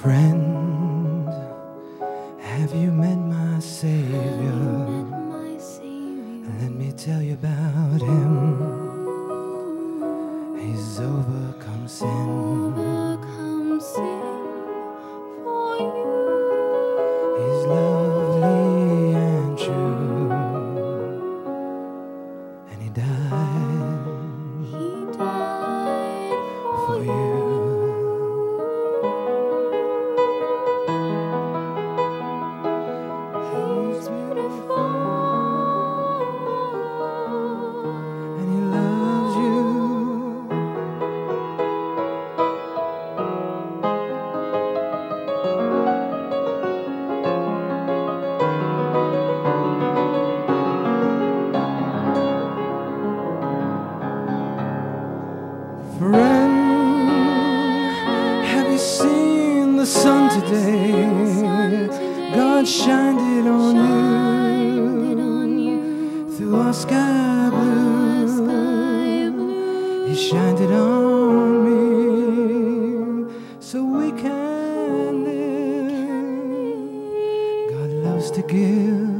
Friend, have you met my Savior? My Savior. Let me tell you about him. He's overcome sin. Overcome sin for you. He's lovely and true. And he died He died for for you. you. Friend, have you seen the sun today? God shined it on you through our sky blue. He shined it on me so we can live. God loves to give.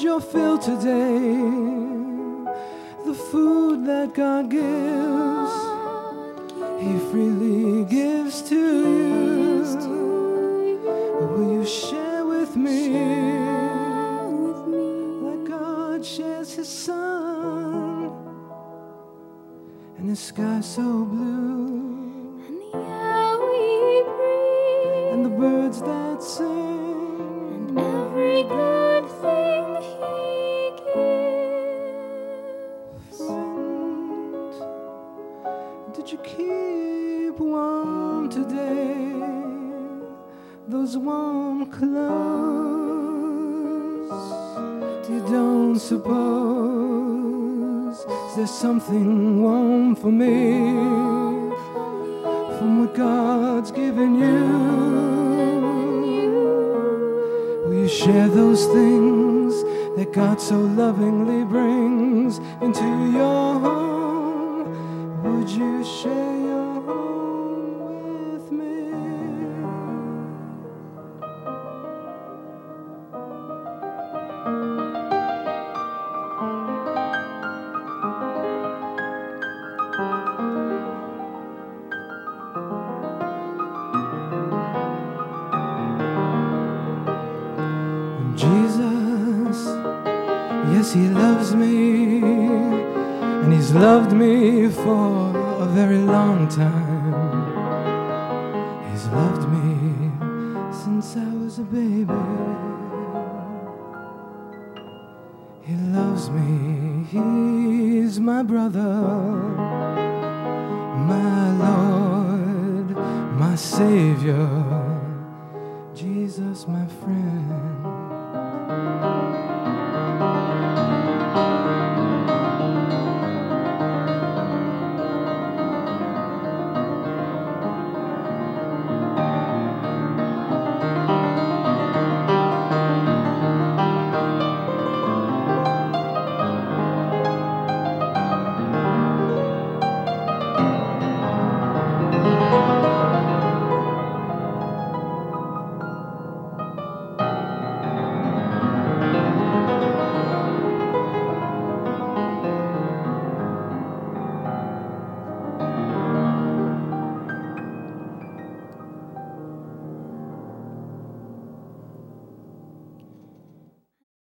your fill today? The food that God gives, He freely gives to you. Will you share with me? Like God shares His Son and His sky so blue, And the air we breathe, and the birds that sing. Today? Those warm clothes. You don't suppose there's something warm for me from what God's given you? Will you share those things that God so lovingly brings into your home? Would you share says he loves me, and he's loved me for a very long time. He's loved me since I was a baby. He loves me, he's my brother, my Lord, my Savior, Jesus, my friend.